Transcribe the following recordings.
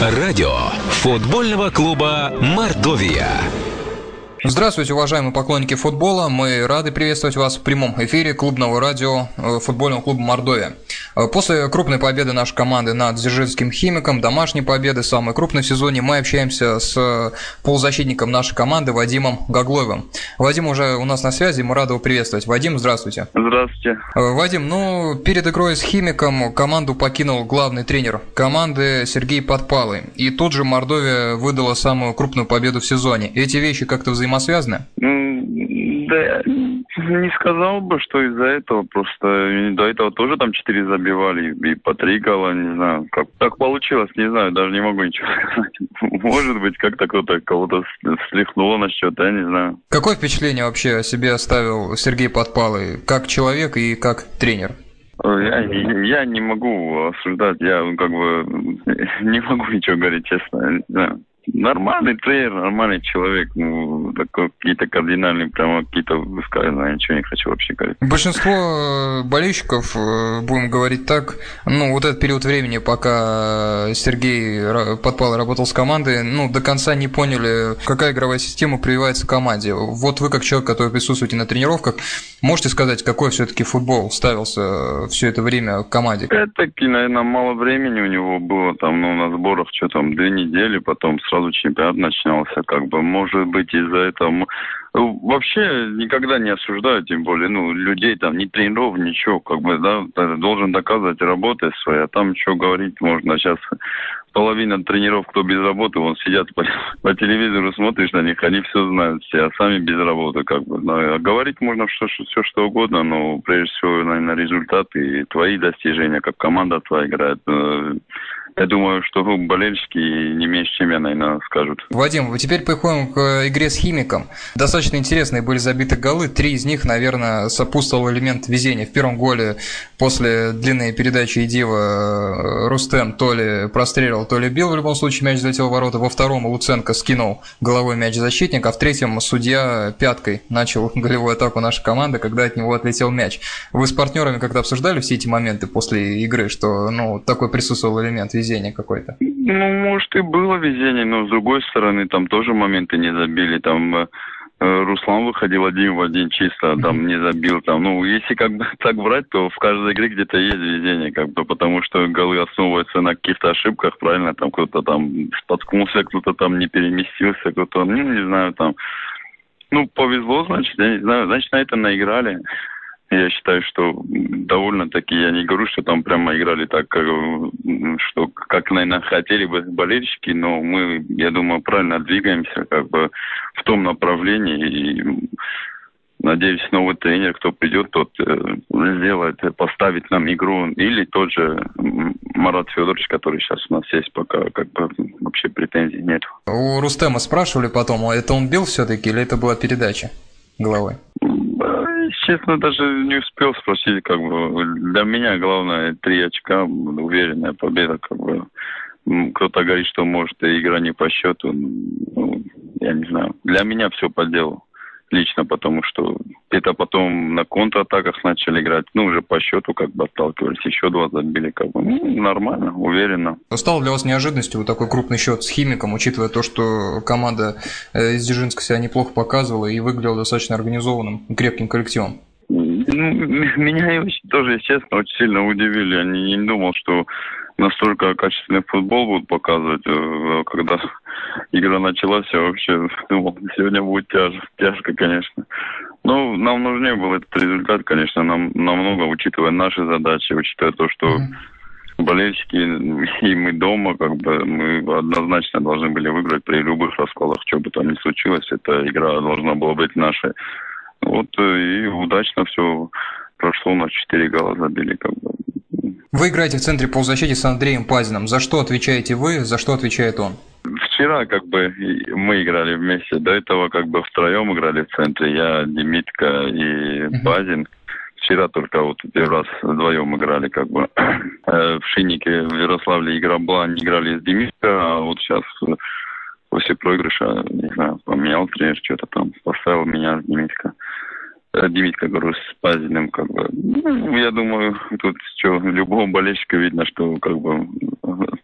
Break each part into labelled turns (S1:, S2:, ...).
S1: Радио футбольного клуба «Мордовия».
S2: Здравствуйте, уважаемые поклонники футбола. Мы рады приветствовать вас в прямом эфире клубного радио э, футбольного клуба «Мордовия». Э, после крупной победы нашей команды над Дзержинским химиком, домашней победы, самой крупной в сезоне, мы общаемся с полузащитником нашей команды Вадимом Гаглоевым. Вадим уже у нас на связи, мы рады его приветствовать. Вадим, здравствуйте.
S3: Здравствуйте.
S2: Э, Вадим, ну, перед игрой с химиком команду покинул главный тренер команды Сергей Подпалый. И тут же Мордовия выдала самую крупную победу в сезоне. Эти вещи как-то взаимосвязаны?
S3: Да, не сказал бы, что из-за этого. Просто до этого тоже там четыре забивали и по три гола, не знаю. Как так получилось, не знаю, даже не могу ничего сказать. Может быть, как-то кто-то кого-то слихнуло насчет, я не знаю.
S2: Какое впечатление вообще о себе оставил Сергей Подпалый, как человек и как тренер?
S3: Я, я не могу осуждать, я как бы не могу ничего говорить, честно. Да нормальный тренер, нормальный человек. Ну, такой какие-то кардинальные, прямо какие-то высказывания, ничего не хочу вообще говорить.
S2: Большинство э, болельщиков, э, будем говорить так, ну, вот этот период времени, пока Сергей подпал и работал с командой, ну, до конца не поняли, какая игровая система прививается команде. Вот вы, как человек, который присутствуете на тренировках, можете сказать, какой все-таки футбол ставился все это время команде?
S3: Это, наверное, мало времени у него было там, ну, на сборах, что там, две недели, потом сразу чемпионат начинался, как бы, может быть, из-за этого... Ну, вообще никогда не осуждаю, тем более, ну, людей там, ни тренеров, ничего, как бы, да, должен доказывать работой своей, а там что говорить можно сейчас половина тренеров, кто без работы, вон сидят по, по телевизору, смотришь на них, они все знают все, а сами без работы, как бы. Да. А говорить можно что, все что угодно, но прежде всего, наверное, результаты и твои достижения, как команда твоя играет. Э, я думаю, что болельщики не меньше, чем я, наверное, скажут.
S2: Вадим, теперь переходим к игре с Химиком. Достаточно интересные были забиты голы. Три из них, наверное, сопутствовал элемент везения. В первом голе после длинной передачи Идива э, Рустем то ли прострелил, то ли бил. В любом случае мяч залетел в ворота. Во втором Луценко скинул головой мяч защитника. А в третьем судья пяткой начал голевую атаку нашей команды, когда от него отлетел мяч. Вы с партнерами как-то обсуждали все эти моменты после игры, что ну, такой присутствовал элемент везения? Везение какое-то?
S3: Ну, может, и было везение, но с другой стороны, там тоже моменты не забили. Там э, Руслан выходил один в один чисто, там не забил. Там, ну, если как бы так брать, то в каждой игре где-то есть везение, как бы, потому что голы основываются на каких-то ошибках, правильно, там кто-то там споткнулся, кто-то там не переместился, кто-то, ну, не знаю, там. Ну, повезло, значит, я не знаю, значит, на это наиграли. Я считаю, что довольно-таки, я не говорю, что там прямо играли так, как, что, как, наверное, хотели бы болельщики, но мы, я думаю, правильно двигаемся как бы в том направлении. И надеюсь, новый тренер, кто придет, тот э, сделает, поставит нам игру. Или тот же Марат Федорович, который сейчас у нас есть, пока как бы вообще претензий нет.
S2: У Рустема спрашивали потом, а это он бил все-таки или это была передача головой?
S3: Честно, даже не успел спросить, как бы, для меня главное три очка, уверенная победа, как бы. Кто-то говорит, что может игра не по счету, ну, я не знаю. Для меня все по делу лично, потому что это потом на контратаках начали играть, ну, уже по счету как бы отталкивались, еще два забили, как бы, ну, нормально, уверенно.
S2: Но стало для вас неожиданностью вот такой крупный счет с Химиком, учитывая то, что команда э, из Дзержинска себя неплохо показывала и выглядела достаточно организованным и крепким коллективом?
S3: Ну, меня тоже, естественно, очень сильно удивили. Я не, не думал, что настолько качественный футбол будут показывать. Э, когда игра началась, я вообще думал, сегодня будет тяж, тяжко, конечно. Но нам нужнее был этот результат, конечно, нам намного, учитывая наши задачи, учитывая то, что mm-hmm. болельщики и мы дома, как бы мы однозначно должны были выиграть при любых расколах, что бы там ни случилось. Эта игра должна была быть нашей. Вот э, и удачно все прошло, у нас 4 гола забили. Как бы.
S2: Вы играете в центре полузащиты с Андреем Пазиным. За что отвечаете вы, за что отвечает он?
S3: Вчера как бы мы играли вместе, до этого как бы втроем играли в центре, я, Демитка и uh-huh. Пазин. Вчера только вот первый раз вдвоем играли как бы. Э, в Шиннике в Ярославле игра была, они играли с Демитка, а вот сейчас после проигрыша, не знаю, поменял тренер что-то там, поставил меня с Демитка. Димитка, говорю, с Пазиным, как бы. Ну, я думаю, тут что, любого болельщика видно, что как бы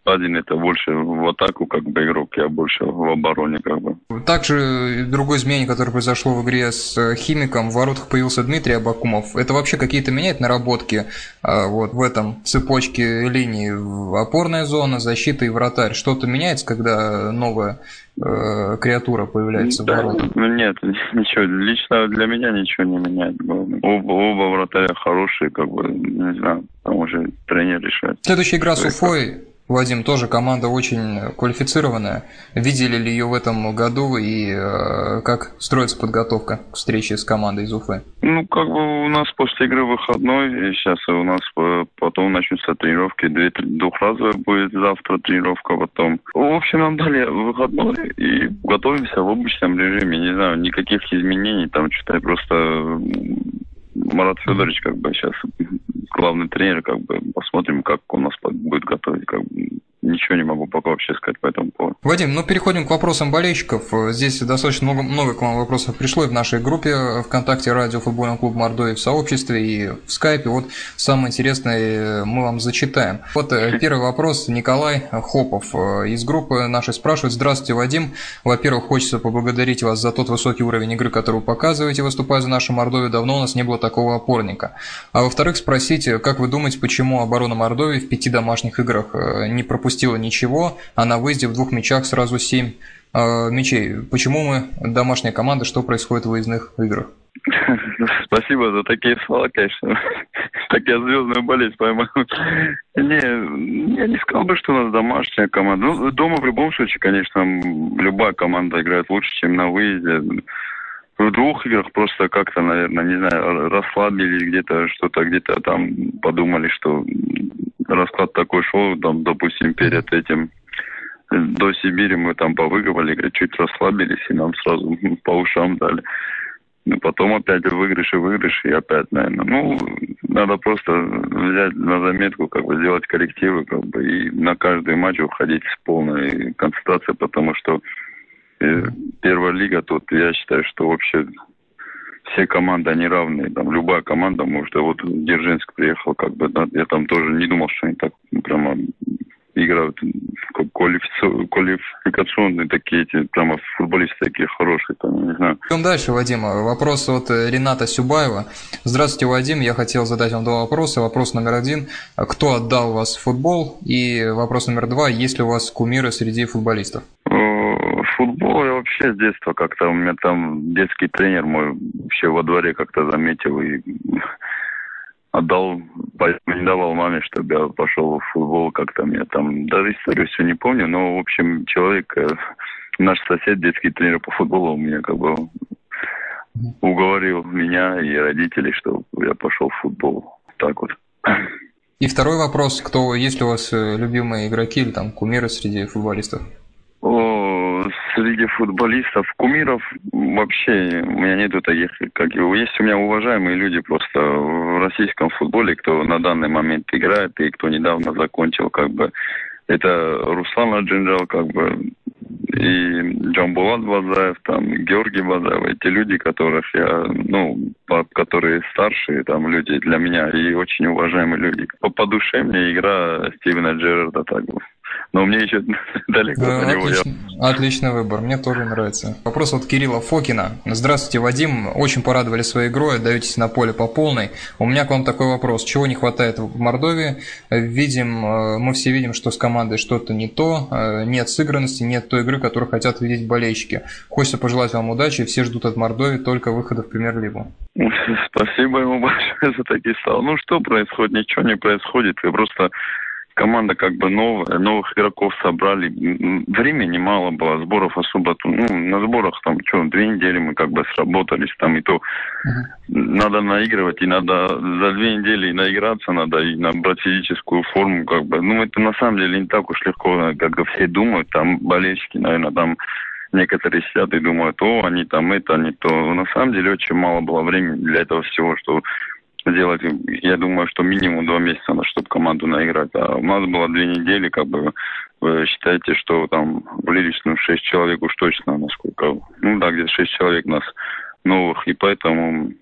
S3: Пазин это больше в атаку, как бы игрок, я больше в обороне, как бы.
S2: Также другое изменение, которое произошло в игре с э, Химиком, в воротах появился Дмитрий Абакумов. Это вообще какие-то меняет наработки а, вот в этом цепочке линий? Опорная зона, защита и вратарь. Что-то меняется, когда новая э, креатура появляется да, в воротах?
S3: Нет, ничего. Лично для меня ничего не меняет. Оба, оба вратаря хорошие, как бы, не знаю, там уже тренер решает.
S2: Следующая игра с Уфой Вадим, тоже команда очень квалифицированная. Видели ли ее в этом году и э, как строится подготовка к встрече с командой из Уфы?
S3: Ну, как бы у нас после игры выходной, и сейчас у нас э, потом начнутся тренировки, две, двухразовая будет завтра тренировка потом. В общем, нам дали выходной и готовимся в обычном режиме, не знаю, никаких изменений, там что-то просто Марат Федорович как бы сейчас главный тренер, как бы посмотрим, как он нас будет готовить, как бы ничего не могу пока вообще сказать по этому поводу.
S2: Вадим, ну переходим к вопросам болельщиков. Здесь достаточно много, много к вам вопросов пришло и в нашей группе ВКонтакте Радио Футбольный клуб Мордовии в сообществе и в скайпе. Вот самое интересное мы вам зачитаем. Вот э, первый вопрос. Николай Хопов э, из группы нашей спрашивает. Здравствуйте, Вадим. Во-первых, хочется поблагодарить вас за тот высокий уровень игры, который вы показываете, выступая за нашу Мордовию. Давно у нас не было такого опорника. А во-вторых, спросите, как вы думаете, почему оборона Мордовии в пяти домашних играх э, не пропустила пропустила ничего, а на выезде в двух мячах сразу семь э, мячей. Почему мы домашняя команда, что происходит в выездных играх?
S3: Спасибо за такие слова, конечно. Так я звездную болезнь поймал. Не, я не сказал бы, что у нас домашняя команда. Ну, дома в любом случае, конечно, любая команда играет лучше, чем на выезде. В двух играх просто как-то, наверное, не знаю, расслабились где-то, что-то где-то там подумали, что расклад такой шел, там, допустим, перед этим э, до Сибири мы там повыговали, чуть расслабились, и нам сразу по ушам дали. Ну, потом опять выигрыш и выигрыш, и опять, наверное. Ну, надо просто взять на заметку, как бы сделать коррективы, как бы, и на каждый матч уходить с полной концентрацией, потому что э, первая лига тут, я считаю, что вообще все команды, они равные. Там любая команда может. Вот Дзержинск приехал, как бы, да, я там тоже не думал, что они так прямо играют квалификационные такие эти, прямо футболисты такие хорошие, там, не знаю.
S2: Идем дальше, Вадим. Вопрос от Рената Сюбаева. Здравствуйте, Вадим. Я хотел задать вам два вопроса. Вопрос номер один. Кто отдал вас в футбол? И вопрос номер два. Есть ли у вас кумиры среди футболистов?
S3: Футбол я вообще с детства как-то, у меня там детский тренер мой вообще во дворе как-то заметил и отдал, не давал маме, чтобы я пошел в футбол как-то. Мне там даже историю все не помню, но, в общем, человек, э, наш сосед, детский тренер по футболу, у меня как бы уговорил меня и родителей, чтобы я пошел в футбол. Так вот.
S2: И второй вопрос, кто есть ли у вас э, любимые игроки или там кумиры среди футболистов?
S3: Среди футболистов, кумиров вообще у меня нету таких, как его. Есть у меня уважаемые люди просто в российском футболе, кто на данный момент играет и кто недавно закончил, как бы. Это Руслан Аджинджал, как бы, и Джамбулат Базаев, там, Георгий Базаев, эти люди, которых я, ну, которые старшие там люди для меня и очень уважаемые люди. По, по душе мне игра Стивена Джерарда так бы но мне еще далеко да, до него.
S2: Отлично, отличный выбор, мне тоже нравится. Вопрос от Кирилла Фокина. Здравствуйте, Вадим. Очень порадовали своей игрой, отдаетесь на поле по полной. У меня к вам такой вопрос. Чего не хватает в Мордовии? Видим, э, мы все видим, что с командой что-то не то, э, нет сыгранности, нет той игры, которую хотят видеть болельщики. Хочется пожелать вам удачи, все ждут от Мордовии только выхода в премьер-лигу.
S3: Спасибо ему большое за такие слова. Ну что происходит? Ничего не происходит. Вы просто команда как бы новая, новых игроков собрали. Времени мало было, сборов особо. Ну, на сборах там что, две недели мы как бы сработались, там и то uh-huh. надо наигрывать, и надо за две недели наиграться надо, и набрать физическую форму, как бы. Ну, это на самом деле не так уж легко, как все думают, там болельщики, наверное, там некоторые сидят и думают, о, они там это, они то. На самом деле очень мало было времени для этого всего, что сделать, я думаю, что минимум два месяца, чтобы команду наиграть. А у нас было две недели, как бы, вы считаете, что там влились, ну, шесть человек уж точно, насколько, ну, да, где-то шесть человек нас новых, и поэтому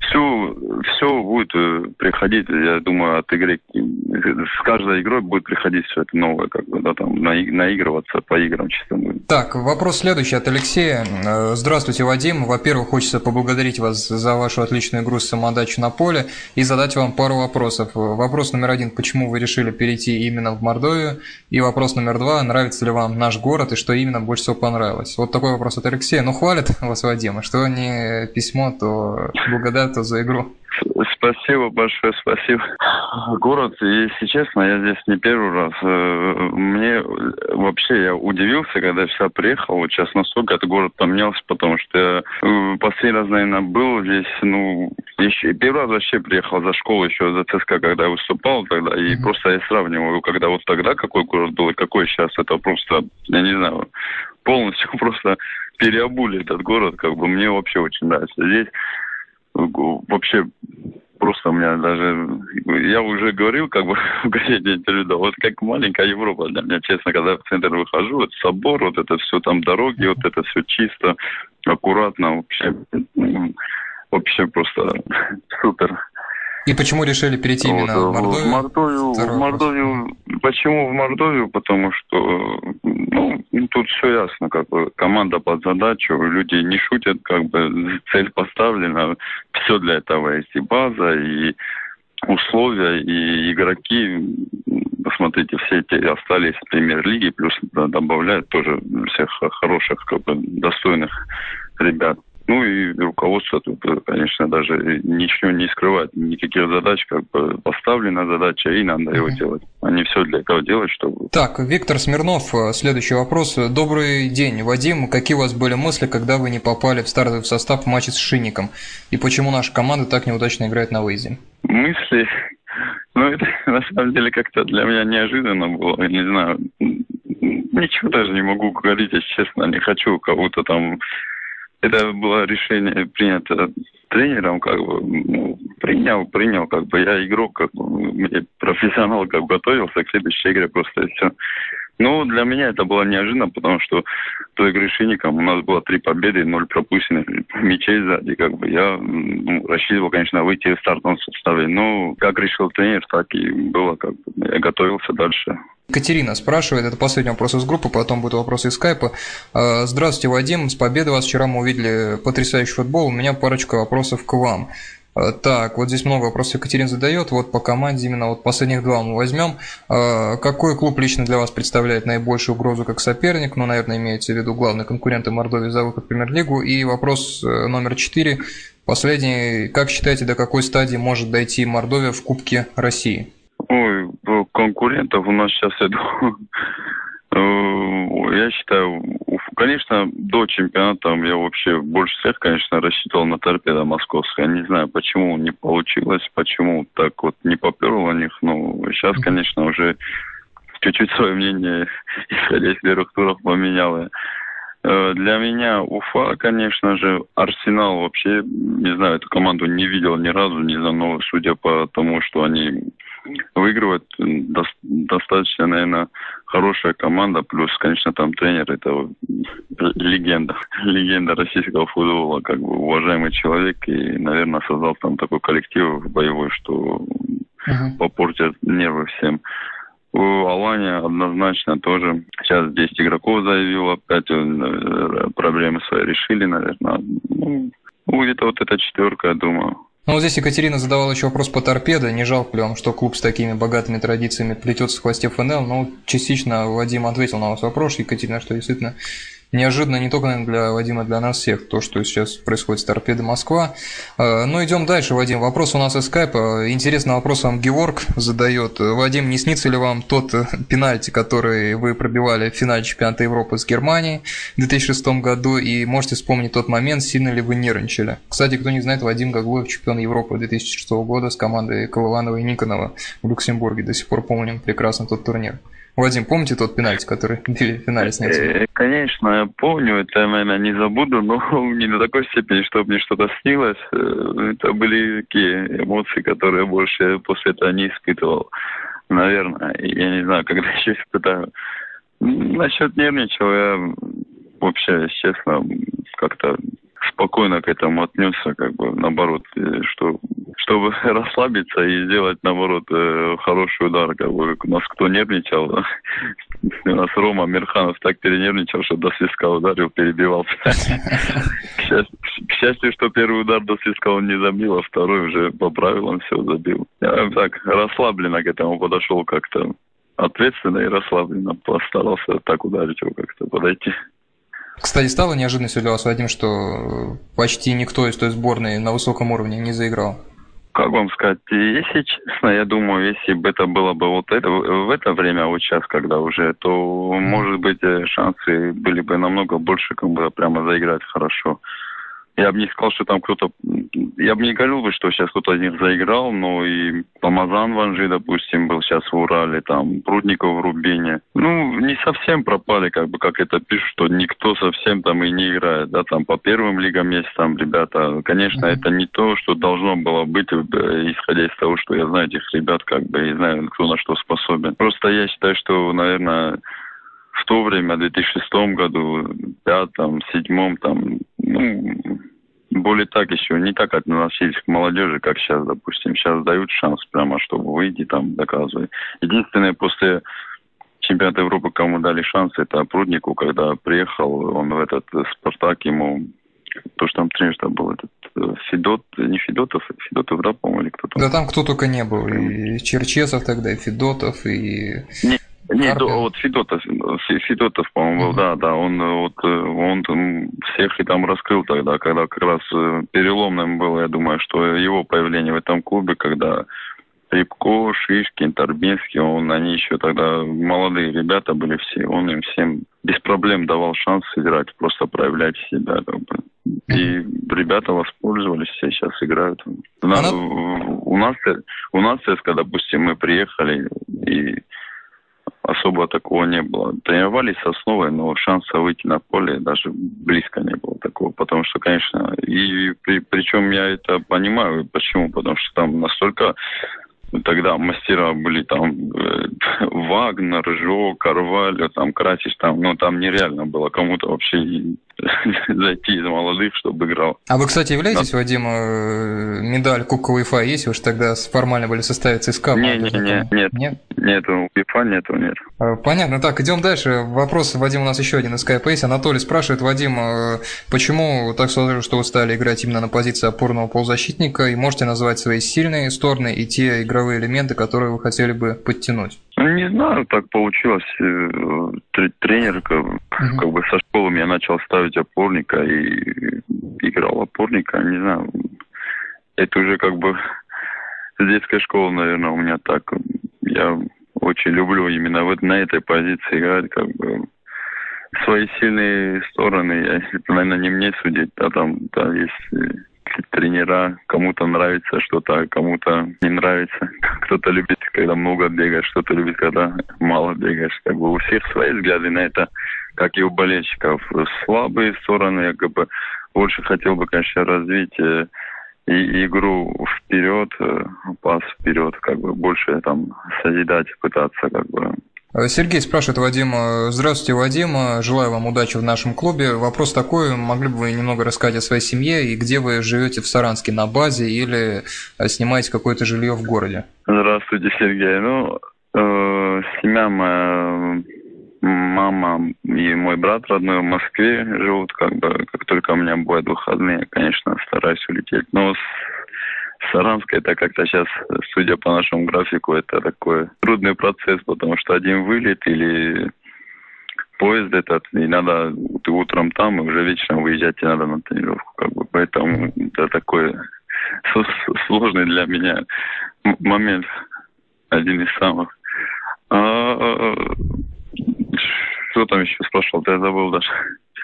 S3: все, все будет э, приходить, я думаю, от игры. С каждой игрой будет приходить все это новое, как бы, да, там, наигрываться по играм чисто будет.
S2: Так, вопрос следующий от Алексея. Э, здравствуйте, Вадим. Во-первых, хочется поблагодарить вас за вашу отличную игру с самодачу на поле и задать вам пару вопросов. Вопрос номер один, почему вы решили перейти именно в Мордовию? И вопрос номер два, нравится ли вам наш город и что именно больше всего понравилось? Вот такой вопрос от Алексея. Ну, хвалит вас Вадим, а что не письмо, то благодарят за игру.
S3: Спасибо большое, спасибо. Город, если честно, я здесь не первый раз. Э, мне вообще я удивился, когда я сюда приехал. Вот сейчас настолько этот город поменялся, потому что я э, последний раз, наверное, был здесь, ну, еще, первый раз вообще приехал за школу еще за ЦСКА, когда я выступал тогда, и mm-hmm. просто я сравниваю, когда вот тогда какой город был и какой сейчас, это просто, я не знаю, полностью просто переобули этот город, как бы мне вообще очень нравится. Здесь вообще просто у меня даже... Я уже говорил, как бы в газете интервью, да, вот как маленькая Европа для меня, честно, когда в центр выхожу, вот собор, вот это все там дороги, вот это все чисто, аккуратно, вообще, вообще просто супер.
S2: И почему решили перейти вот, именно в Мордовию? В
S3: Мордовию, в Мордовию почему в Мордовию? Потому что ну, тут все ясно, как бы команда под задачу, люди не шутят, как бы цель поставлена, все для этого есть и база, и условия, и игроки, посмотрите, все эти остались в премьер-лиге, плюс да, добавляют тоже всех хороших, как бы, достойных ребят. Ну и руководство тут, конечно, даже ничего не скрывает. Никаких задач, как бы поставлена задача, и надо его делать. Они все для этого делают, чтобы...
S2: Так, Виктор Смирнов, э, следующий вопрос. Добрый день, Вадим. Какие у вас были мысли, когда вы не попали в стартовый состав в матче с Шинником? И почему наша команда так неудачно играет на выезде?
S3: Мысли? Ну, это на самом деле как-то для меня неожиданно было. Я не знаю, ничего даже не могу говорить, если честно. Не хочу кого-то там это было решение принято тренером, как бы, ну, принял, принял, как бы, я игрок, как бы, профессионал, как бы, готовился к следующей игре просто и все. Ну, для меня это было неожиданно, потому что той игры Шиником у нас было три победы, ноль пропущенных мячей сзади, как бы, я ну, рассчитывал, конечно, выйти в стартовом составе, но как решил тренер, так и было, как бы, я готовился дальше.
S2: Катерина спрашивает, это последний вопрос из группы, потом будут вопросы из скайпа. А, здравствуйте, Вадим, с победой вас. Вчера мы увидели потрясающий футбол. У меня парочка вопросов к вам. А, так, вот здесь много вопросов Екатерина задает. Вот по команде именно вот последних два мы возьмем. А, какой клуб лично для вас представляет наибольшую угрозу как соперник? Ну, наверное, имеется в виду главные конкуренты Мордовии за выход в премьер-лигу. И вопрос э, номер четыре. Последний. Как считаете, до какой стадии может дойти Мордовия в Кубке России?
S3: Ой, конкурентов у нас сейчас, я думаю, я считаю, конечно, до чемпионата я вообще больше всех, конечно, рассчитывал на торпедо московское. Не знаю, почему не получилось, почему так вот не поперло на них. Но сейчас, конечно, уже чуть-чуть свое мнение, исходя из первых туров, поменяло. Э, для меня Уфа, конечно же, Арсенал вообще, не знаю, эту команду не видел ни разу, ни за, но судя по тому, что они выигрывают, достаточно, наверное, хорошая команда, плюс, конечно, там тренер, это легенда, легенда российского футбола, как бы уважаемый человек, и, наверное, создал там такой коллектив боевой, что uh-huh. попортит нервы всем. У Алания однозначно тоже. Сейчас 10 игроков заявил, опять э, проблемы свои решили, наверное. Ну, где-то вот эта четверка, я думаю.
S2: Ну, вот здесь Екатерина задавала еще вопрос по торпедо. Не жалко ли вам, что клуб с такими богатыми традициями плетется в хвосте ФНЛ? Ну, частично Вадим ответил на ваш вопрос, Екатерина, что действительно неожиданно не только для Вадима, для нас всех, то, что сейчас происходит с торпедой Москва. Э, ну, идем дальше, Вадим. Вопрос у нас из скайпа. Интересный вопрос вам Георг задает. Вадим, не снится ли вам тот э, пенальти, который вы пробивали в финале чемпионата Европы с Германией в 2006 году, и можете вспомнить тот момент, сильно ли вы нервничали? Кстати, кто не знает, Вадим Гаглоев чемпион Европы 2006 года с командой Колыванова и Никонова в Люксембурге. До сих пор помним прекрасно тот турнир. Вадим, помните тот пенальти, который били в финале с
S3: Нетти? Э, конечно, я помню, это, наверное, не забуду, но не на такой степени, чтобы мне что-то снилось. Э, это были такие эмоции, которые больше после этого не испытывал. Наверное, я не знаю, когда еще испытаю. Насчет нервничал я вообще, честно, как-то спокойно к этому отнесся, как бы наоборот, э, что чтобы расслабиться и сделать наоборот э, хороший удар, как бы у нас кто нервничал, у нас Рома Мирханов так перенервничал, что до свистка ударил, перебивался. К счастью, что первый удар до свистка он не забил, а второй уже по правилам все забил. Я так расслабленно к этому подошел как-то ответственно и расслабленно постарался так ударить его как-то подойти.
S2: Кстати, стало неожиданностью для вас, Вадим, что почти никто из той сборной на высоком уровне не заиграл?
S3: Как вам сказать, если честно, я думаю, если бы это было бы вот это, в это время, вот сейчас, когда уже, то, может быть, э, шансы были бы намного больше, как бы прямо заиграть хорошо. Я бы не сказал, что там кто-то... Я бы не говорил бы, что сейчас кто-то из них заиграл, но и Помазан Ванжи, допустим, был сейчас в Урале, там, Прудников в Рубине. Ну, не совсем пропали, как бы, как это пишут, что никто совсем там и не играет, да, там, по первым лигам есть там ребята. Конечно, mm-hmm. это не то, что должно было быть, э, исходя из того, что я знаю этих ребят, как бы, и знаю, кто на что способен. Просто я считаю, что, наверное, в то время, в 2006 году, пятом, седьмом, там, ну, более так еще не так относились к молодежи, как сейчас, допустим. Сейчас дают шанс прямо, чтобы выйти там доказывать. Единственное, после чемпионата Европы, кому дали шанс, это Пруднику, когда приехал он в этот Спартак, ему то, что там тренер -то был этот э, Федот, не Федотов, Федотов, да, по-моему, или кто-то.
S2: Да там кто только не был, и Черчесов тогда, и Федотов, и...
S3: Не, нет, Карпин. вот Федотов, Федотов, по-моему, был, да, да, он вот он всех и там раскрыл тогда, когда как раз э, переломным было, я думаю, что его появление в этом клубе, когда Рябко, Шишкин, Торбинский, он, они еще тогда молодые ребята были все, он им всем без проблем давал шанс играть, просто проявлять себя. Как бы. И ребята воспользовались, все сейчас играют. У нас, у нас, у нас, когда, допустим, мы приехали, и особо такого не было. Тренировались с основой, но шанса выйти на поле даже близко не было такого. Потому что, конечно, и при, причем я это понимаю, почему, потому что там настолько тогда мастера были там э, Вагнер, Жо, Карваль, там Красич, там, ну там нереально было кому-то вообще зайти из молодых, чтобы играл.
S2: А вы, кстати, являетесь, да. Вадим, э, медаль Кубка УЕФА есть? Вы же тогда формально были в составе ЦСКА.
S3: Не, не, не, нет, нет. Нет, УЕФА нету, нет.
S2: А, понятно. Так, идем дальше. Вопрос, Вадим, у нас еще один из Skype есть. Анатолий спрашивает, Вадим, э, почему так сложилось, что вы стали играть именно на позиции опорного полузащитника, и можете назвать свои сильные стороны и те игровые элементы, которые вы хотели бы подтянуть?
S3: Ну, не знаю, так получилось. Э, тренер как, угу. как бы со школы меня начал ставить опорника и играл опорника, не знаю. Это уже как бы с детской школы, наверное, у меня так. Я очень люблю именно вот на этой позиции играть, как бы свои сильные стороны, я, наверное, не мне судить, а там да, есть тренера, кому-то нравится что-то, а кому-то не нравится. Кто-то любит, когда много бегаешь, кто-то любит, когда мало бегаешь. Как бы у всех свои взгляды на это, как и у болельщиков. Слабые стороны, я как бы больше хотел бы, конечно, развить э, и игру вперед, э, пас вперед, как бы больше там созидать, пытаться как бы
S2: Сергей спрашивает Вадим. Здравствуйте, Вадим. Желаю вам удачи в нашем клубе. Вопрос такой, могли бы вы немного рассказать о своей семье и где вы живете в Саранске, на базе или э, снимаете какое-то жилье в городе?
S3: Здравствуйте, Сергей. Ну, э, семья моя, мама и мой брат родной в Москве живут, как бы, как только у меня бывают выходные, конечно, стараюсь улететь. Но Саранск это как-то сейчас, судя по нашему графику, это такой трудный процесс, потому что один вылет или поезд этот, и надо, ты утром там, и уже вечером выезжать тебе надо на тренировку, как бы, поэтому это такой сложный для меня момент, один из самых. А, что там еще спрашивал, я забыл даже.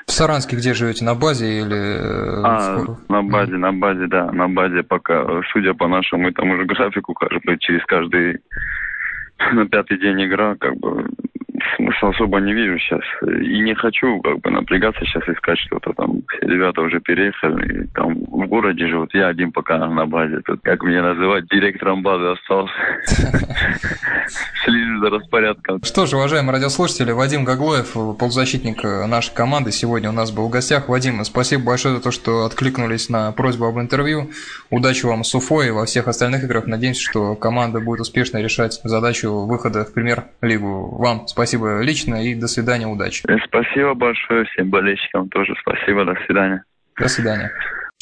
S2: В Саранске где живете? На базе или...
S3: Э, а, на базе, на базе, да, на базе пока. Судя по нашему этому же графику, бы через каждый на пятый день игра, как бы смысла особо не вижу сейчас. И не хочу как бы напрягаться сейчас искать что-то там. Все ребята уже переехали, и там в городе живут. Я один пока на базе. Тут, как меня называть, директором базы остался. Следит за распорядком.
S2: Что ж, уважаемые радиослушатели, Вадим Гаглоев, полузащитник нашей команды, сегодня у нас был в гостях. Вадим, спасибо большое за то, что откликнулись на просьбу об интервью. Удачи вам с Уфой и во всех остальных играх. Надеемся, что команда будет успешно решать задачу выхода в премьер-лигу. Вам спасибо лично и до свидания, удачи.
S3: Спасибо большое всем болельщикам тоже. Спасибо, до свидания.
S2: До свидания.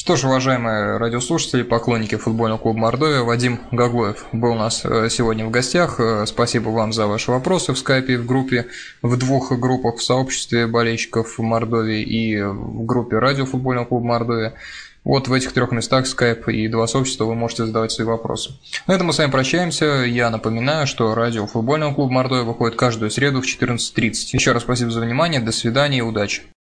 S2: Что ж, уважаемые радиослушатели, поклонники футбольного клуба Мордовия, Вадим Гаглоев был у нас э, сегодня в гостях. Э, спасибо вам за ваши вопросы в скайпе, в группе, в двух группах, в сообществе болельщиков Мордовии и в группе радио футбольного клуба Мордовия. Вот в этих трех местах Skype и два сообщества вы можете задавать свои вопросы. На этом мы с вами прощаемся. Я напоминаю, что радио футбольного клуба Мордовия выходит каждую среду в 14.30. Еще раз спасибо за внимание, до свидания и удачи.